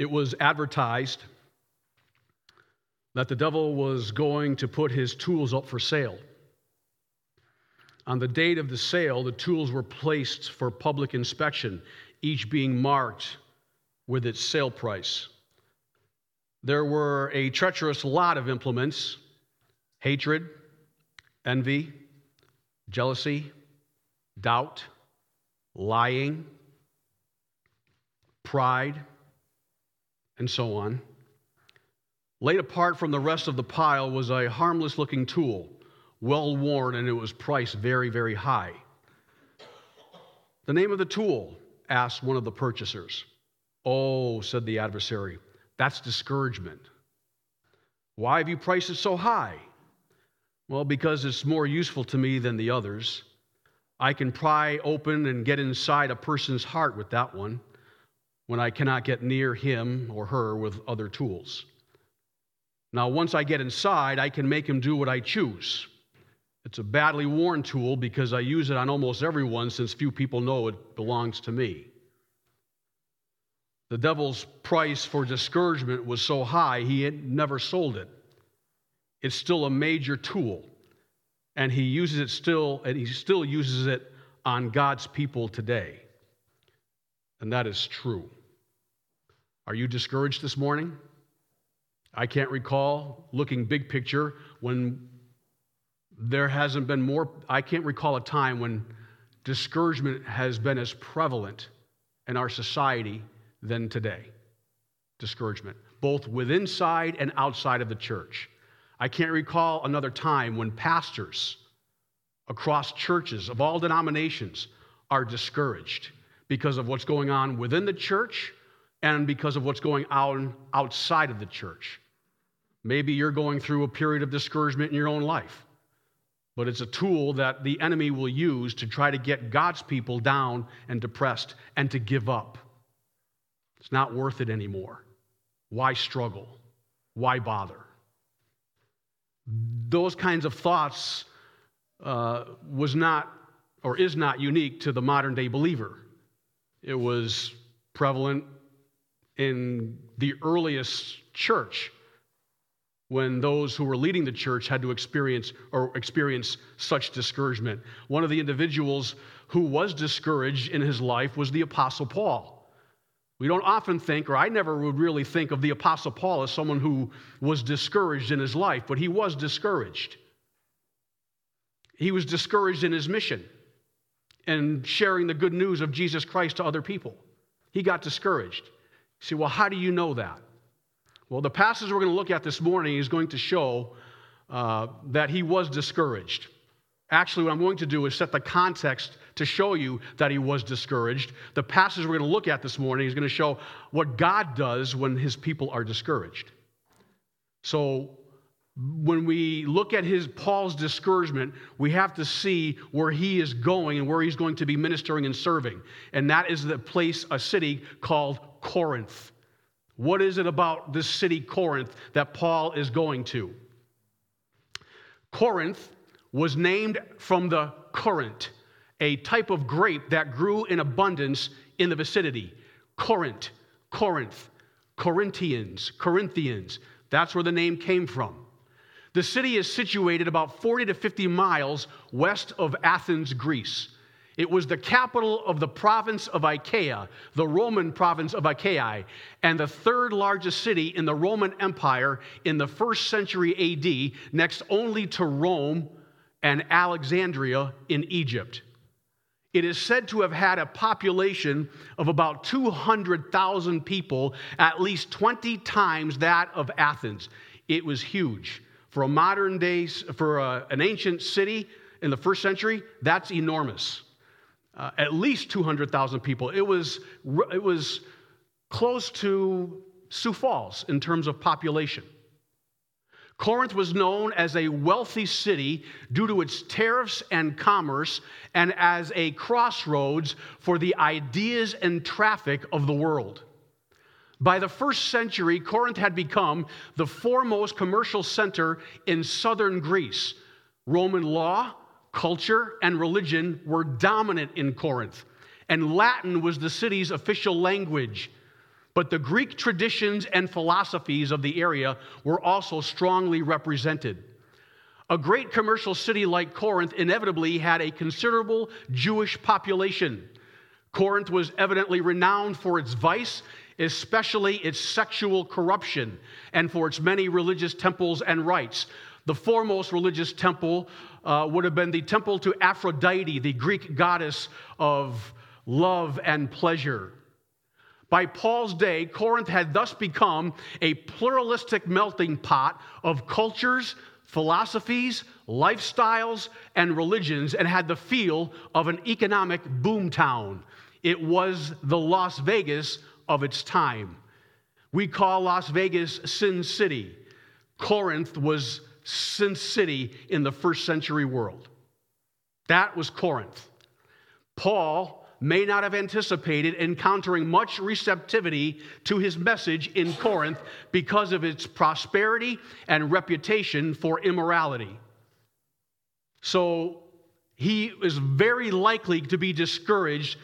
It was advertised that the devil was going to put his tools up for sale. On the date of the sale, the tools were placed for public inspection, each being marked with its sale price. There were a treacherous lot of implements hatred, envy, jealousy, doubt, lying, pride, and so on. Laid apart from the rest of the pile was a harmless looking tool, well worn, and it was priced very, very high. The name of the tool? asked one of the purchasers. Oh, said the adversary, that's discouragement. Why have you priced it so high? Well, because it's more useful to me than the others. I can pry open and get inside a person's heart with that one when I cannot get near him or her with other tools. Now, once I get inside, I can make him do what I choose. It's a badly worn tool because I use it on almost everyone since few people know it belongs to me. The devil's price for discouragement was so high, he had never sold it. It's still a major tool, and he uses it still, and he still uses it on God's people today. And that is true. Are you discouraged this morning? I can't recall, looking big picture, when there hasn't been more, I can't recall a time when discouragement has been as prevalent in our society than today. Discouragement, both within side and outside of the church. I can't recall another time when pastors across churches of all denominations are discouraged because of what's going on within the church and because of what's going on outside of the church. Maybe you're going through a period of discouragement in your own life, but it's a tool that the enemy will use to try to get God's people down and depressed and to give up. It's not worth it anymore. Why struggle? Why bother? Those kinds of thoughts uh, was not or is not unique to the modern day believer. It was prevalent in the earliest church when those who were leading the church had to experience or experience such discouragement. One of the individuals who was discouraged in his life was the apostle Paul. We don't often think, or I never would really think of the Apostle Paul as someone who was discouraged in his life, but he was discouraged. He was discouraged in his mission and sharing the good news of Jesus Christ to other people. He got discouraged. See, well, how do you know that? Well, the passage we're going to look at this morning is going to show uh, that he was discouraged. Actually, what I'm going to do is set the context to show you that he was discouraged. The passage we're going to look at this morning is going to show what God does when his people are discouraged. So, when we look at his Paul's discouragement, we have to see where he is going and where he's going to be ministering and serving. And that is the place, a city called Corinth. What is it about this city, Corinth, that Paul is going to? Corinth was named from the currant, a type of grape that grew in abundance in the vicinity. Corinth, Corinth, Corinthians, Corinthians. That's where the name came from. The city is situated about 40 to 50 miles west of Athens, Greece. It was the capital of the province of Achaia, the Roman province of Achaia, and the third largest city in the Roman Empire in the first century AD, next only to Rome and Alexandria in Egypt. It is said to have had a population of about 200,000 people, at least 20 times that of Athens. It was huge. For a modern day, for a, an ancient city in the first century, that's enormous. Uh, at least 200,000 people. It was, it was close to Sioux Falls in terms of population. Corinth was known as a wealthy city due to its tariffs and commerce and as a crossroads for the ideas and traffic of the world. By the first century, Corinth had become the foremost commercial center in southern Greece. Roman law, culture, and religion were dominant in Corinth, and Latin was the city's official language. but the Greek traditions and philosophies of the area were also strongly represented. A great commercial city like Corinth inevitably had a considerable Jewish population. Corinth was evidently renowned for its vice, especially its sexual corruption, and for its many religious temples and rites. The foremost religious temple uh, would have been the temple to Aphrodite, the Greek goddess of love and pleasure. By Paul's day, Corinth had thus become a pluralistic melting pot of cultures, philosophies, lifestyles, and religions, and had the feel of an economic boomtown. It was the Las Vegas of its time. We call Las Vegas Sin City. Corinth was Sin City in the first century world. That was Corinth. Paul may not have anticipated encountering much receptivity to his message in Corinth because of its prosperity and reputation for immorality. So he is very likely to be discouraged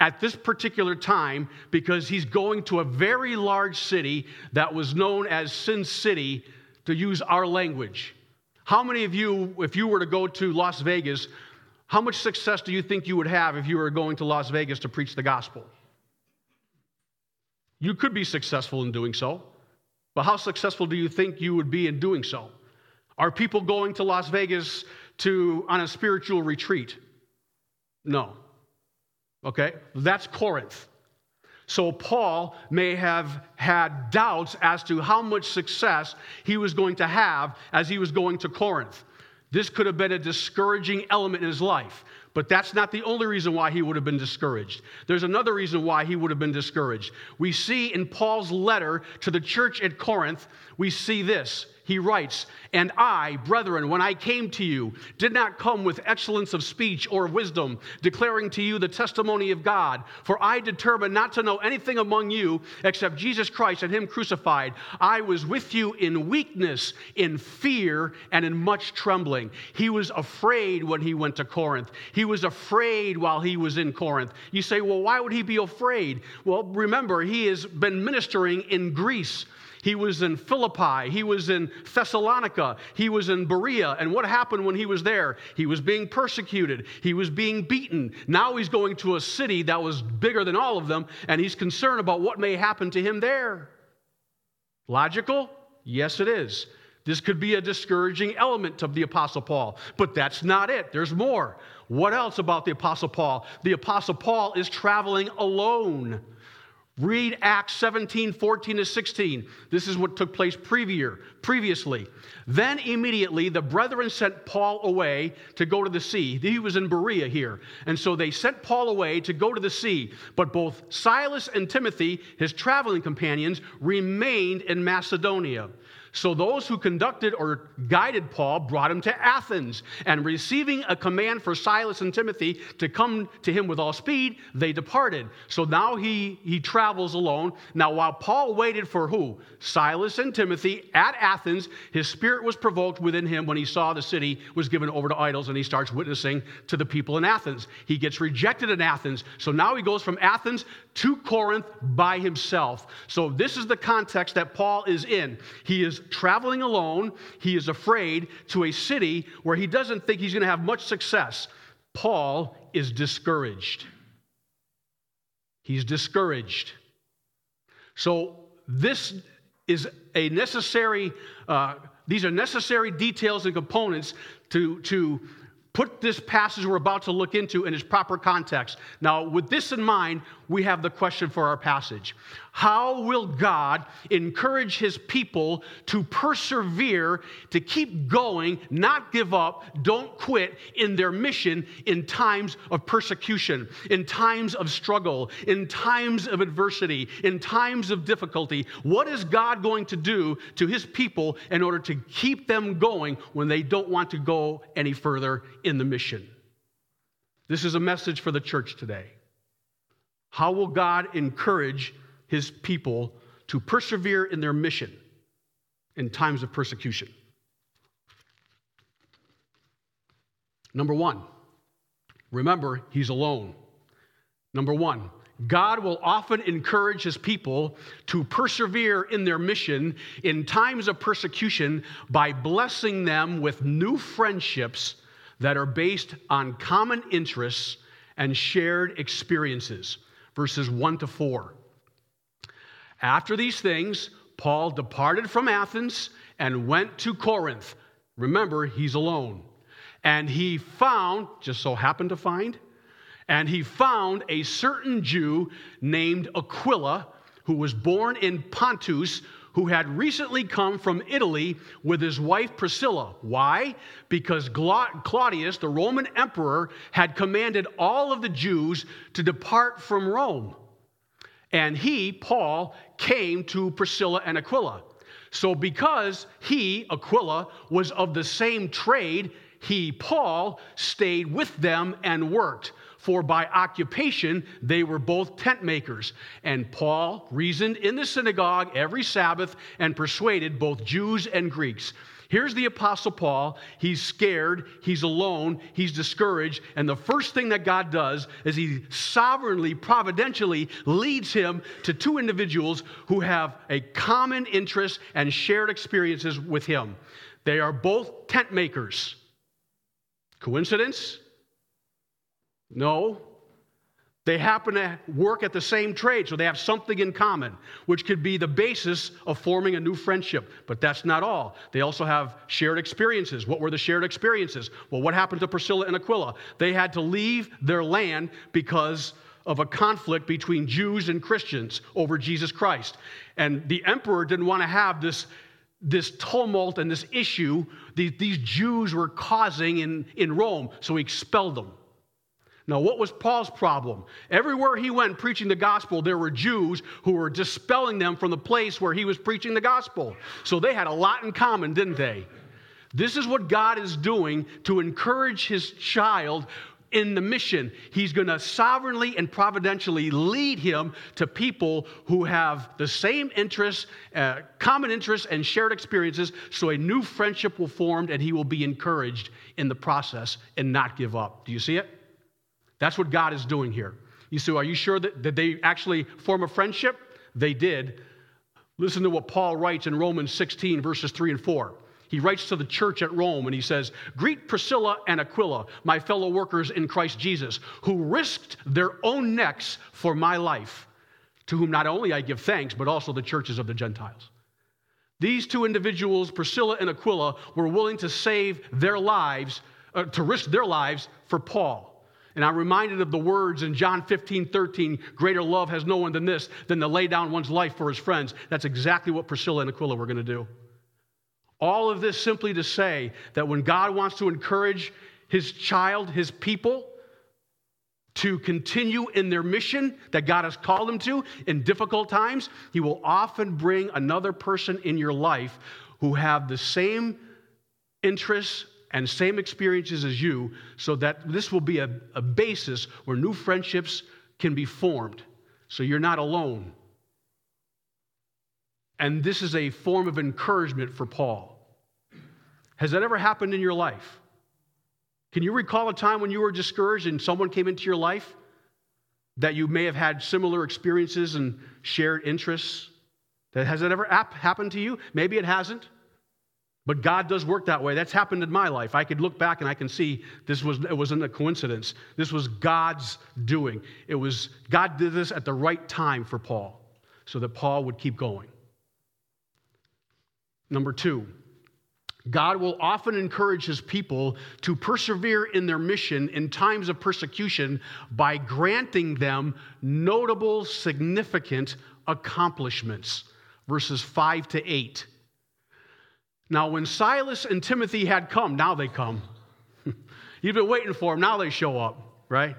at this particular time because he's going to a very large city that was known as Sin City, to use our language. How many of you, if you were to go to Las Vegas, how much success do you think you would have if you were going to Las Vegas to preach the gospel? You could be successful in doing so, but how successful do you think you would be in doing so? Are people going to Las Vegas to on a spiritual retreat? No. Okay? That's Corinth. So Paul may have had doubts as to how much success he was going to have as he was going to Corinth. This could have been a discouraging element in his life, but that's not the only reason why he would have been discouraged. There's another reason why he would have been discouraged. We see in Paul's letter to the church at Corinth, we see this he writes, And I, brethren, when I came to you, did not come with excellence of speech or wisdom, declaring to you the testimony of God. For I determined not to know anything among you except Jesus Christ and Him crucified. I was with you in weakness, in fear, and in much trembling. He was afraid when he went to Corinth. He was afraid while he was in Corinth. You say, Well, why would he be afraid? Well, remember, he has been ministering in Greece. He was in Philippi. He was in Thessalonica. He was in Berea. And what happened when he was there? He was being persecuted. He was being beaten. Now he's going to a city that was bigger than all of them, and he's concerned about what may happen to him there. Logical? Yes, it is. This could be a discouraging element of the Apostle Paul, but that's not it. There's more. What else about the Apostle Paul? The Apostle Paul is traveling alone. Read Acts 17, 14 to 16. This is what took place previously. Then immediately the brethren sent Paul away to go to the sea. He was in Berea here. And so they sent Paul away to go to the sea. But both Silas and Timothy, his traveling companions, remained in Macedonia. So those who conducted or guided Paul brought him to Athens, and receiving a command for Silas and Timothy to come to him with all speed, they departed. So now he, he travels alone. Now, while Paul waited for who? Silas and Timothy at Athens, his spirit was provoked within him when he saw the city was given over to idols, and he starts witnessing to the people in Athens. He gets rejected in Athens. So now he goes from Athens to Corinth by himself. So this is the context that Paul is in. He is traveling alone, he is afraid to a city where he doesn't think he's going to have much success. Paul is discouraged. He's discouraged. So, this is a necessary, uh, these are necessary details and components to, to put this passage we're about to look into in its proper context. Now, with this in mind, we have the question for our passage How will God encourage his people to persevere, to keep going, not give up, don't quit in their mission in times of persecution, in times of struggle, in times of adversity, in times of difficulty? What is God going to do to his people in order to keep them going when they don't want to go any further in the mission? This is a message for the church today. How will God encourage his people to persevere in their mission in times of persecution? Number one, remember, he's alone. Number one, God will often encourage his people to persevere in their mission in times of persecution by blessing them with new friendships that are based on common interests and shared experiences. Verses 1 to 4. After these things, Paul departed from Athens and went to Corinth. Remember, he's alone. And he found, just so happened to find, and he found a certain Jew named Aquila, who was born in Pontus, who had recently come from Italy with his wife Priscilla. Why? Because Claudius, the Roman emperor, had commanded all of the Jews to depart from Rome. And he, Paul, came to Priscilla and Aquila. So, because he, Aquila, was of the same trade, he, Paul, stayed with them and worked for by occupation they were both tent makers. And Paul reasoned in the synagogue every Sabbath and persuaded both Jews and Greeks. Here's the Apostle Paul. He's scared, he's alone, he's discouraged, and the first thing that God does is he sovereignly, providentially leads him to two individuals who have a common interest and shared experiences with him. They are both tent makers. Coincidence? No. They happen to work at the same trade, so they have something in common, which could be the basis of forming a new friendship. But that's not all. They also have shared experiences. What were the shared experiences? Well, what happened to Priscilla and Aquila? They had to leave their land because of a conflict between Jews and Christians over Jesus Christ. And the emperor didn't want to have this, this tumult and this issue these, these Jews were causing in, in Rome, so he expelled them. Now, what was Paul's problem? Everywhere he went preaching the gospel, there were Jews who were dispelling them from the place where he was preaching the gospel. So they had a lot in common, didn't they? This is what God is doing to encourage his child in the mission. He's going to sovereignly and providentially lead him to people who have the same interests, uh, common interests, and shared experiences, so a new friendship will form and he will be encouraged in the process and not give up. Do you see it? That's what God is doing here. You say, Are you sure that, that they actually form a friendship? They did. Listen to what Paul writes in Romans 16, verses 3 and 4. He writes to the church at Rome and he says, Greet Priscilla and Aquila, my fellow workers in Christ Jesus, who risked their own necks for my life, to whom not only I give thanks, but also the churches of the Gentiles. These two individuals, Priscilla and Aquila, were willing to save their lives, uh, to risk their lives for Paul. And I'm reminded of the words in John 15, 13 greater love has no one than this, than to lay down one's life for his friends. That's exactly what Priscilla and Aquila were going to do. All of this simply to say that when God wants to encourage his child, his people, to continue in their mission that God has called them to in difficult times, he will often bring another person in your life who have the same interests and same experiences as you, so that this will be a, a basis where new friendships can be formed. So you're not alone. And this is a form of encouragement for Paul. Has that ever happened in your life? Can you recall a time when you were discouraged and someone came into your life that you may have had similar experiences and shared interests? That, has that ever happened to you? Maybe it hasn't. But God does work that way. That's happened in my life. I could look back and I can see this was it wasn't a coincidence. This was God's doing. It was God did this at the right time for Paul so that Paul would keep going. Number 2, God will often encourage his people to persevere in their mission in times of persecution by granting them notable, significant accomplishments. Verses 5 to 8. Now, when Silas and Timothy had come, now they come. You've been waiting for them, now they show up, right?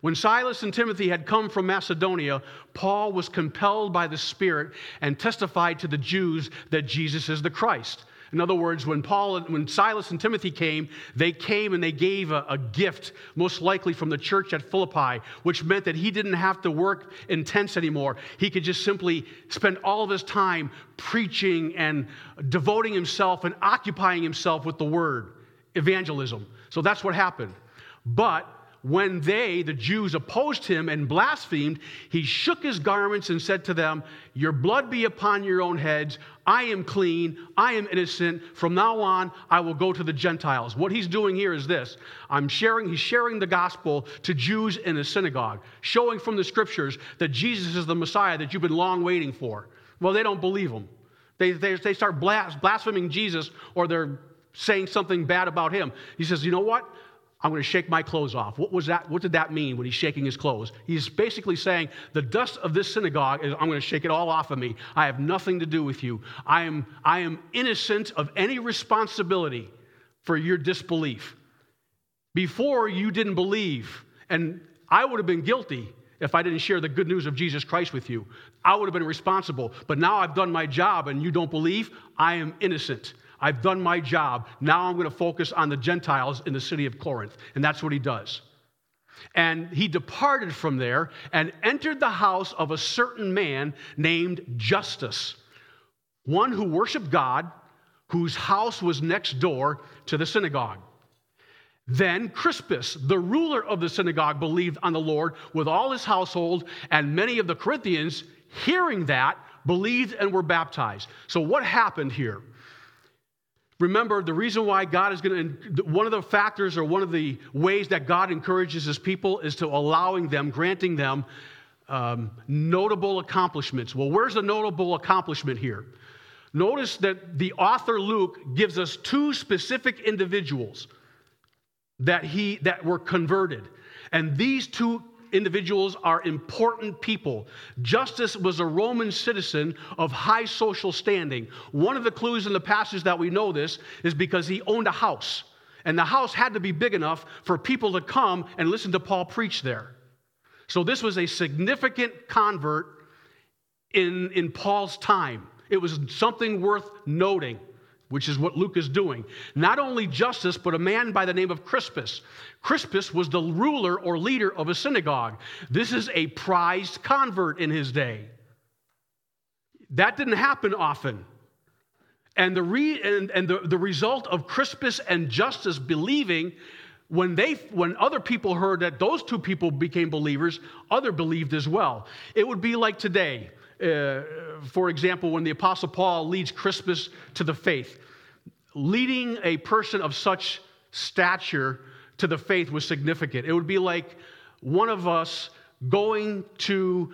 When Silas and Timothy had come from Macedonia, Paul was compelled by the Spirit and testified to the Jews that Jesus is the Christ. In other words, when Paul, when Silas and Timothy came, they came and they gave a, a, gift, most likely from the church at Philippi, which meant that he didn't have to work in tents anymore. He could just simply spend all of his time preaching and devoting himself and occupying himself with the word, evangelism. So that's what happened. But when they, the Jews, opposed him and blasphemed, he shook his garments and said to them, Your blood be upon your own heads. I am clean. I am innocent. From now on, I will go to the Gentiles. What he's doing here is this I'm sharing, he's sharing the gospel to Jews in a synagogue, showing from the scriptures that Jesus is the Messiah that you've been long waiting for. Well, they don't believe him. They, they, they start blaspheming Jesus or they're saying something bad about him. He says, You know what? I'm going to shake my clothes off. What was that? What did that mean when he's shaking his clothes? He's basically saying, the dust of this synagogue is I'm going to shake it all off of me. I have nothing to do with you. I am, I am innocent of any responsibility for your disbelief. Before you didn't believe, and I would have been guilty if I didn't share the good news of Jesus Christ with you. I would have been responsible. But now I've done my job and you don't believe, I am innocent. I've done my job. Now I'm going to focus on the Gentiles in the city of Corinth. And that's what he does. And he departed from there and entered the house of a certain man named Justus, one who worshiped God, whose house was next door to the synagogue. Then Crispus, the ruler of the synagogue, believed on the Lord with all his household, and many of the Corinthians, hearing that, believed and were baptized. So, what happened here? Remember, the reason why God is going to, one of the factors or one of the ways that God encourages his people is to allowing them, granting them um, notable accomplishments. Well, where's the notable accomplishment here? Notice that the author Luke gives us two specific individuals that he that were converted. And these two individuals are important people. Justus was a Roman citizen of high social standing. One of the clues in the passage that we know this is because he owned a house. And the house had to be big enough for people to come and listen to Paul preach there. So this was a significant convert in, in Paul's time. It was something worth noting which is what Luke is doing. Not only Justus, but a man by the name of Crispus. Crispus was the ruler or leader of a synagogue. This is a prized convert in his day. That didn't happen often. And the, re, and, and the, the result of Crispus and Justus believing, when, they, when other people heard that those two people became believers, other believed as well. It would be like today. Uh, for example, when the Apostle Paul leads Crispus to the faith, leading a person of such stature to the faith was significant. It would be like one of us going to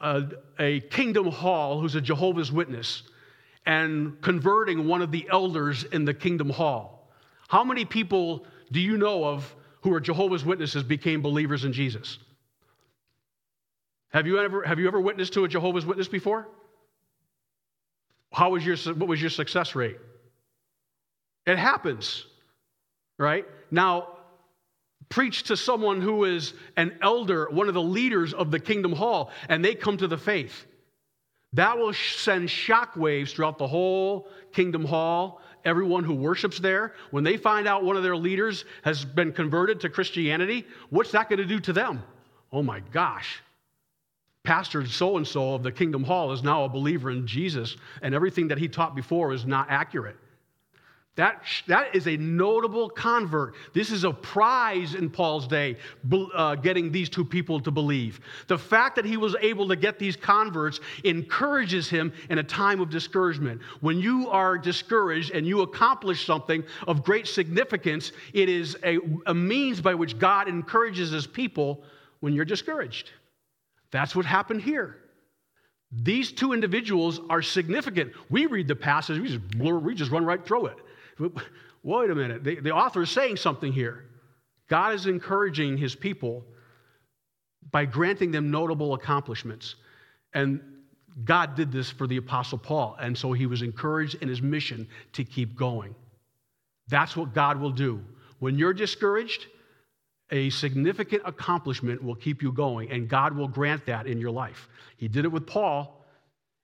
a, a, kingdom hall who's a Jehovah's Witness and converting one of the elders in the kingdom hall. How many people do you know of who are Jehovah's Witnesses became believers in Jesus? Have you ever, have you ever witnessed to a Jehovah's Witness before? How was your, what was your success rate? It happens, right? Now, preach to someone who is an elder, one of the leaders of the kingdom hall, and they come to the faith. That will send shockwaves throughout the whole kingdom hall. Everyone who worships there, when they find out one of their leaders has been converted to Christianity, what's that going to do to them? Oh my gosh. Pastor so and so of the kingdom hall is now a believer in Jesus, and everything that he taught before is not accurate. That, that is a notable convert. This is a prize in Paul's day, uh, getting these two people to believe. The fact that he was able to get these converts encourages him in a time of discouragement. When you are discouraged and you accomplish something of great significance, it is a, a means by which God encourages his people when you're discouraged. That's what happened here. These two individuals are significant. We read the passage, we just blur, we just run right through it. Wait a minute. The, the author is saying something here. God is encouraging his people by granting them notable accomplishments. And God did this for the Apostle Paul. And so he was encouraged in his mission to keep going. That's what God will do. When you're discouraged, a significant accomplishment will keep you going, and God will grant that in your life. He did it with Paul.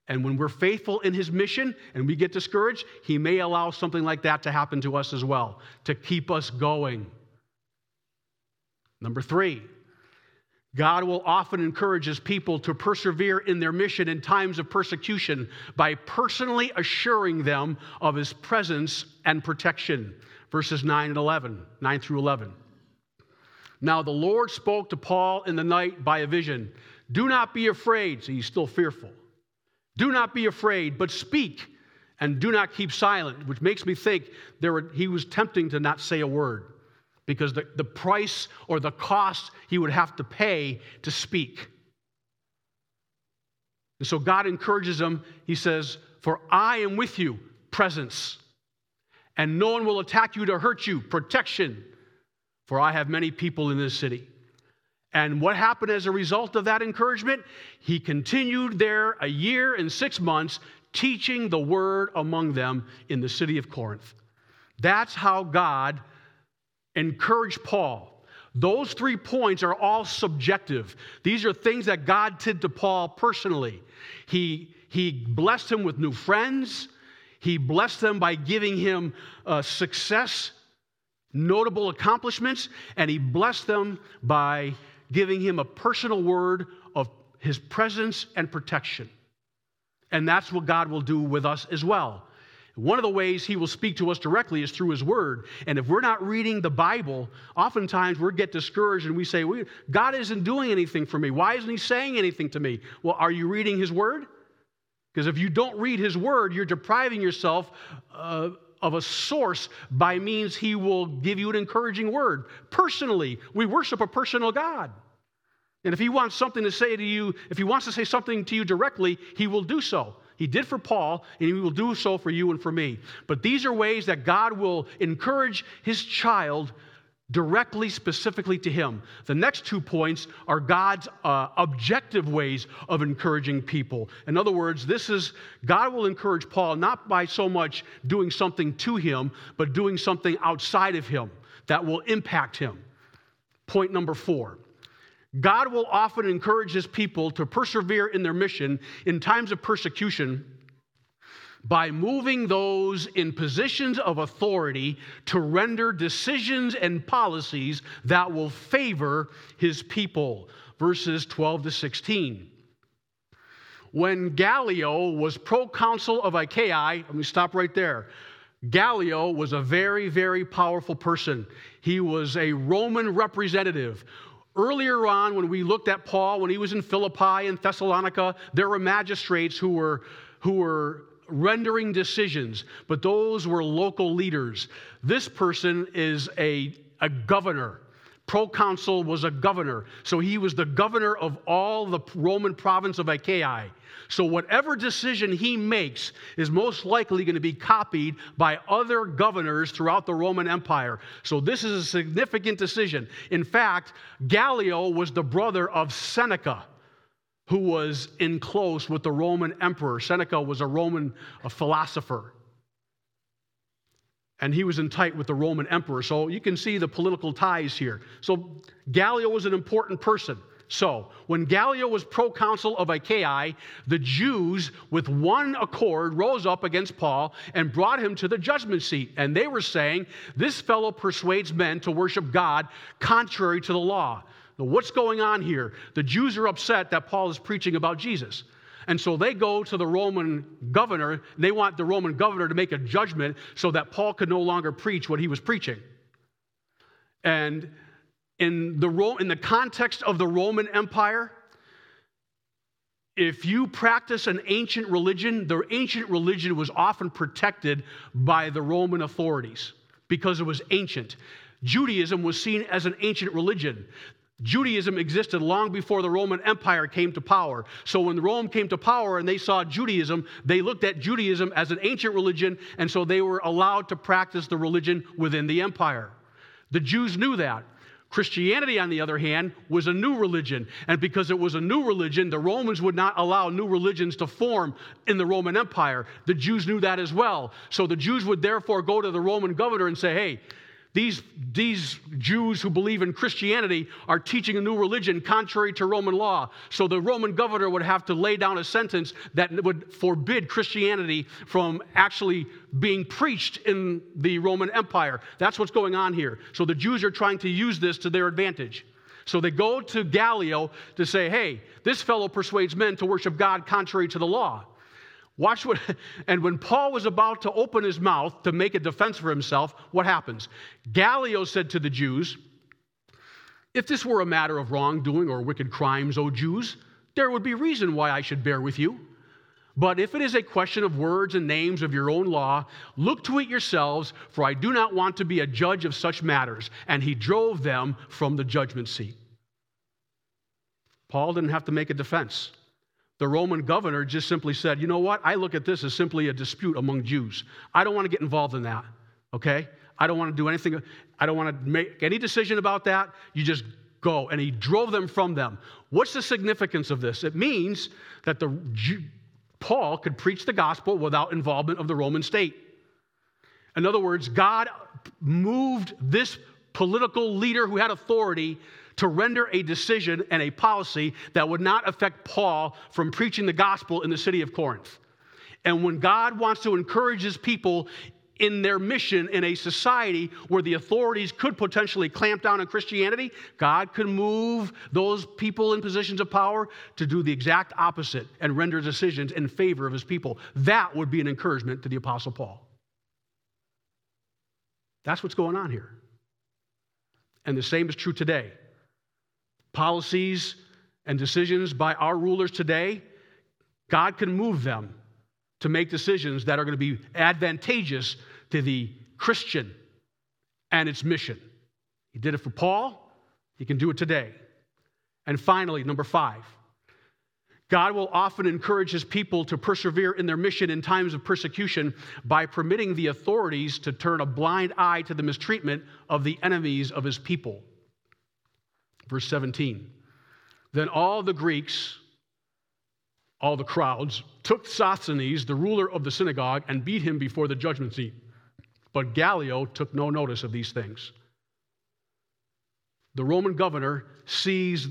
And when we're faithful in his mission and we get discouraged, he may allow something like that to happen to us as well, to keep us going. Number three, God will often encourage his people to persevere in their mission in times of persecution by personally assuring them of his presence and protection. Verses 9 and 11, 9 through 11. Now the Lord spoke to Paul in the night by a vision. Do not be afraid. So he's still fearful. Do not be afraid, but speak and do not keep silent, which makes me think there were, he was tempting to not say a word because the, the price or the cost he would have to pay to speak. And so God encourages him. He says, For I am with you, presence, and no one will attack you to hurt you, protection, for I have many people in this city. And what happened as a result of that encouragement? He continued there a year and six months, teaching the word among them in the city of Corinth. That's how God encouraged Paul. Those three points are all subjective. These are things that God did to Paul personally. He, he blessed him with new friends, he blessed them by giving him uh, success, notable accomplishments, and he blessed them by giving him a personal word of his presence and protection. And that's what God will do with us as well. One of the ways he will speak to us directly is through his word. And if we're not reading the Bible, oftentimes we get discouraged and we say, God isn't doing anything for me. Why isn't he saying anything to me? Well, are you reading his word? Because if you don't read his word, you're depriving yourself uh, of a source by means he will give you an encouraging word. Personally, we worship a personal God. And if he wants something to say to you, if he wants to say something to you directly, he will do so. He did for Paul, and he will do so for you and for me. But these are ways that God will encourage his child directly, specifically to him. The next two points are God's uh, objective ways of encouraging people. In other words, this is God will encourage Paul not by so much doing something to him, but doing something outside of him that will impact him. Point number four. God will often encourage his people to persevere in their mission in times of persecution by moving those in positions of authority to render decisions and policies that will favor his people. Verses 12 to 16. When Gallio was proconsul of Achaia, let me stop right there. Gallio was a very, very powerful person. He was a Roman representative Earlier on, when we looked at Paul, when he was in Philippi and Thessalonica, there were magistrates who were, who were rendering decisions, but those were local leaders. This person is a, a governor. Proconsul was a governor. So he was the governor of all the Roman province of Achaia. So whatever decision he makes is most likely going to be copied by other governors throughout the Roman Empire. So this is a significant decision. In fact, Gallio was the brother of Seneca who was in close with the Roman emperor. Seneca was a Roman a philosopher and he was in tight with the Roman emperor. So you can see the political ties here. So Gallio was an important person. So when Gallio was proconsul of Achaia, the Jews, with one accord, rose up against Paul and brought him to the judgment seat. And they were saying, This fellow persuades men to worship God contrary to the law. Now, what's going on here? The Jews are upset that Paul is preaching about Jesus. And so they go to the Roman governor. They want the Roman governor to make a judgment so that Paul could no longer preach what he was preaching. And in the, in the context of the Roman Empire, if you practice an ancient religion, the ancient religion was often protected by the Roman authorities because it was ancient. Judaism was seen as an ancient religion. Judaism existed long before the Roman Empire came to power. So when Rome came to power and they saw Judaism, they looked at Judaism as an ancient religion, and so they were allowed to practice the religion within the empire. The Jews knew that. Christianity, on the other hand, was a new religion. And because it was a new religion, the Romans would not allow new religions to form in the Roman Empire. The Jews knew that as well. So the Jews would therefore go to the Roman governor and say, hey, these, these Jews who believe in Christianity are teaching a new religion contrary to Roman law. So the Roman governor would have to lay down a sentence that would forbid Christianity from actually being preached in the Roman Empire. That's what's going on here. So the Jews are trying to use this to their advantage. So they go to Gallio to say, hey, this fellow persuades men to worship God contrary to the law. Watch what, and when Paul was about to open his mouth to make a defense for himself, what happens? Gallio said to the Jews, If this were a matter of wrongdoing or wicked crimes, O Jews, there would be reason why I should bear with you. But if it is a question of words and names of your own law, look to it yourselves, for I do not want to be a judge of such matters. And he drove them from the judgment seat. Paul didn't have to make a defense. The Roman governor just simply said, You know what? I look at this as simply a dispute among Jews. I don't want to get involved in that, okay? I don't want to do anything. I don't want to make any decision about that. You just go. And he drove them from them. What's the significance of this? It means that the Paul could preach the gospel without involvement of the Roman state. In other words, God moved this political leader who had authority to render a decision and a policy that would not affect Paul from preaching the gospel in the city of Corinth. And when God wants to encourage his people in their mission in a society where the authorities could potentially clamp down on Christianity, God could move those people in positions of power to do the exact opposite and render decisions in favor of his people. That would be an encouragement to the Apostle Paul. That's what's going on here. And the same is true today. Policies and decisions by our rulers today, God can move them to make decisions that are going to be advantageous to the Christian and its mission. He did it for Paul, he can do it today. And finally, number five, God will often encourage his people to persevere in their mission in times of persecution by permitting the authorities to turn a blind eye to the mistreatment of the enemies of his people. Verse 17 Then all the Greeks all the crowds, took Sosthenes, the ruler of the synagogue, and beat him before the judgment seat. But Gallio took no notice of these things. The Roman governor sees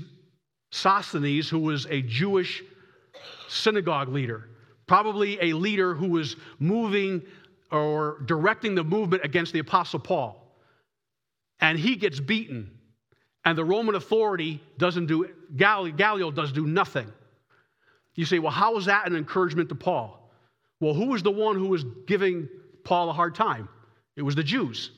Sosthenes, who was a Jewish synagogue leader, probably a leader who was moving or directing the movement against the Apostle Paul. And he gets beaten. And the Roman authority doesn't do, Gallio does do nothing. You say, well, how is that an encouragement to Paul? Well, who was the one who was giving Paul a hard time? It was the Jews.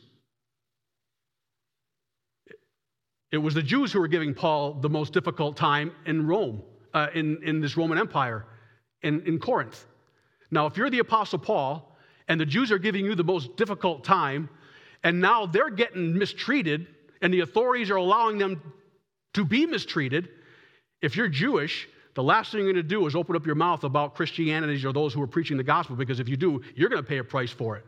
It was the Jews who were giving Paul the most difficult time in Rome, uh, in, in this Roman Empire, in, in Corinth. Now, if you're the Apostle Paul and the Jews are giving you the most difficult time, and now they're getting mistreated, and the authorities are allowing them to be mistreated, if you're Jewish, the last thing you're going to do is open up your mouth about Christianity or those who are preaching the gospel, because if you do, you're going to pay a price for it.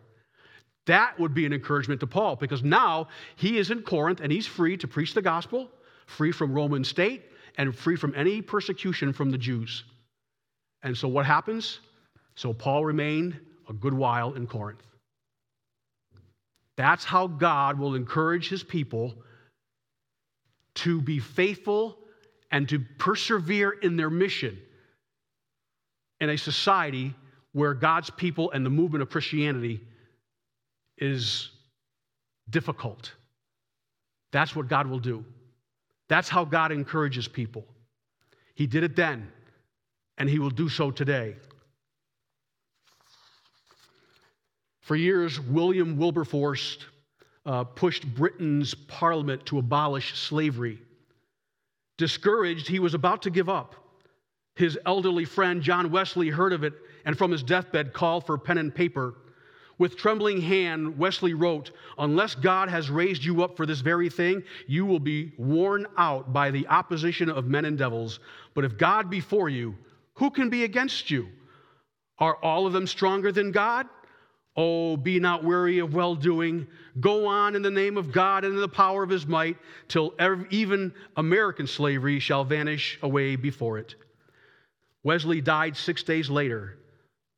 That would be an encouragement to Paul, because now he is in Corinth and he's free to preach the gospel, free from Roman state, and free from any persecution from the Jews. And so what happens? So Paul remained a good while in Corinth. That's how God will encourage his people to be faithful and to persevere in their mission in a society where God's people and the movement of Christianity is difficult. That's what God will do. That's how God encourages people. He did it then, and He will do so today. For years, William Wilberforce uh, pushed Britain's parliament to abolish slavery. Discouraged, he was about to give up. His elderly friend John Wesley heard of it and from his deathbed called for pen and paper. With trembling hand, Wesley wrote, Unless God has raised you up for this very thing, you will be worn out by the opposition of men and devils. But if God be for you, who can be against you? Are all of them stronger than God? Oh, be not weary of well doing. Go on in the name of God and in the power of his might, till even American slavery shall vanish away before it. Wesley died six days later,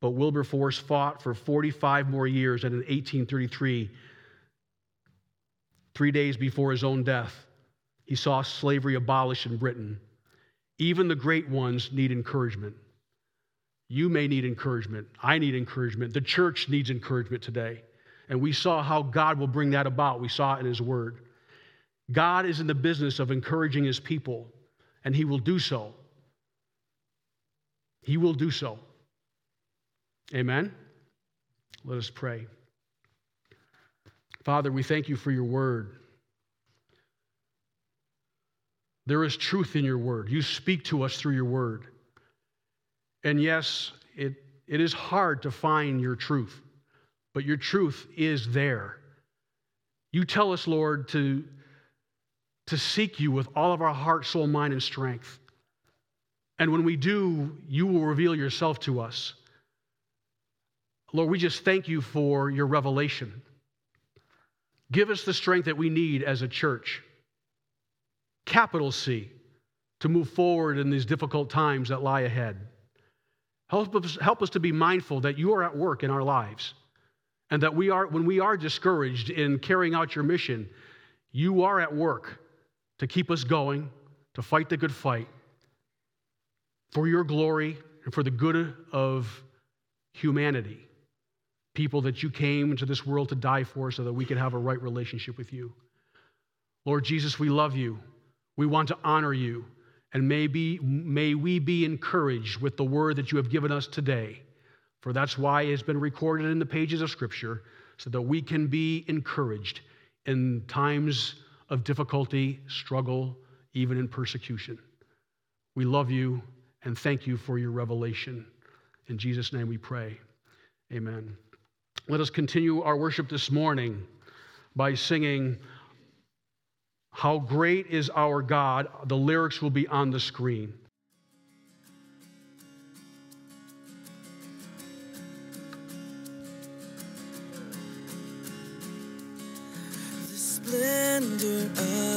but Wilberforce fought for 45 more years, and in 1833, three days before his own death, he saw slavery abolished in Britain. Even the great ones need encouragement. You may need encouragement. I need encouragement. The church needs encouragement today. And we saw how God will bring that about. We saw it in His Word. God is in the business of encouraging His people, and He will do so. He will do so. Amen? Let us pray. Father, we thank you for your word. There is truth in your word. You speak to us through your word. And yes, it, it is hard to find your truth, but your truth is there. You tell us, Lord, to, to seek you with all of our heart, soul, mind, and strength. And when we do, you will reveal yourself to us. Lord, we just thank you for your revelation. Give us the strength that we need as a church, capital C, to move forward in these difficult times that lie ahead. Help us, help us to be mindful that you are at work in our lives and that we are, when we are discouraged in carrying out your mission, you are at work to keep us going, to fight the good fight for your glory and for the good of humanity. People that you came into this world to die for so that we could have a right relationship with you. Lord Jesus, we love you. We want to honor you. And may, be, may we be encouraged with the word that you have given us today. For that's why it has been recorded in the pages of Scripture, so that we can be encouraged in times of difficulty, struggle, even in persecution. We love you and thank you for your revelation. In Jesus' name we pray. Amen. Let us continue our worship this morning by singing, How Great is Our God. The lyrics will be on the screen. Splendor of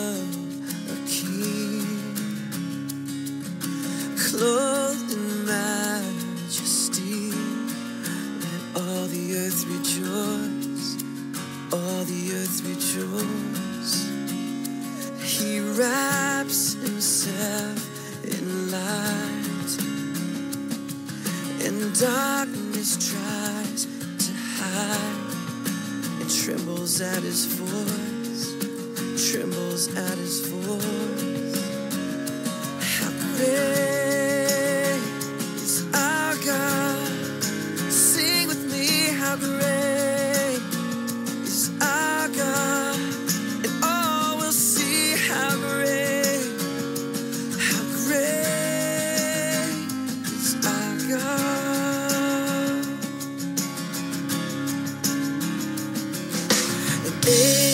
And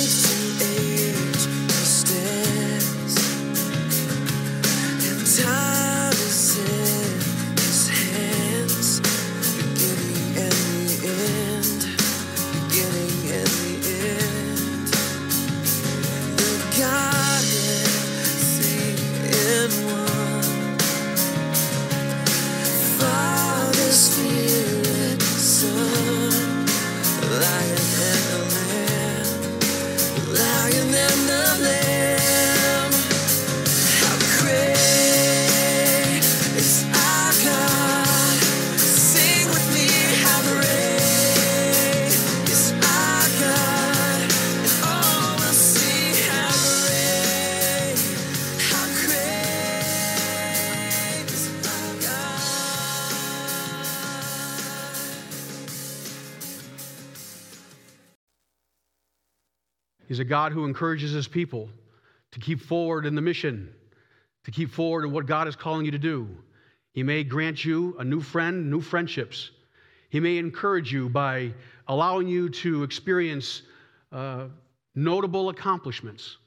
God who encourages his people to keep forward in the mission, to keep forward in what God is calling you to do. He may grant you a new friend, new friendships. He may encourage you by allowing you to experience uh, notable accomplishments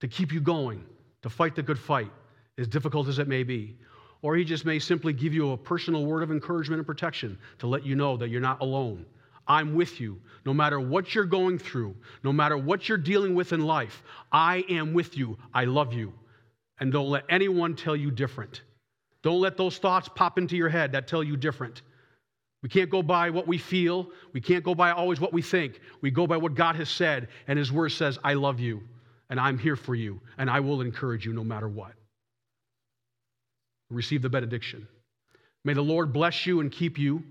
to keep you going, to fight the good fight, as difficult as it may be. Or he just may simply give you a personal word of encouragement and protection to let you know that you're not alone. I'm with you. No matter what you're going through, no matter what you're dealing with in life, I am with you. I love you. And don't let anyone tell you different. Don't let those thoughts pop into your head that tell you different. We can't go by what we feel. We can't go by always what we think. We go by what God has said, and His Word says, I love you, and I'm here for you, and I will encourage you no matter what. Receive the benediction. May the Lord bless you and keep you.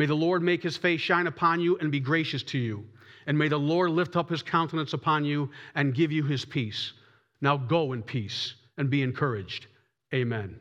May the Lord make his face shine upon you and be gracious to you. And may the Lord lift up his countenance upon you and give you his peace. Now go in peace and be encouraged. Amen.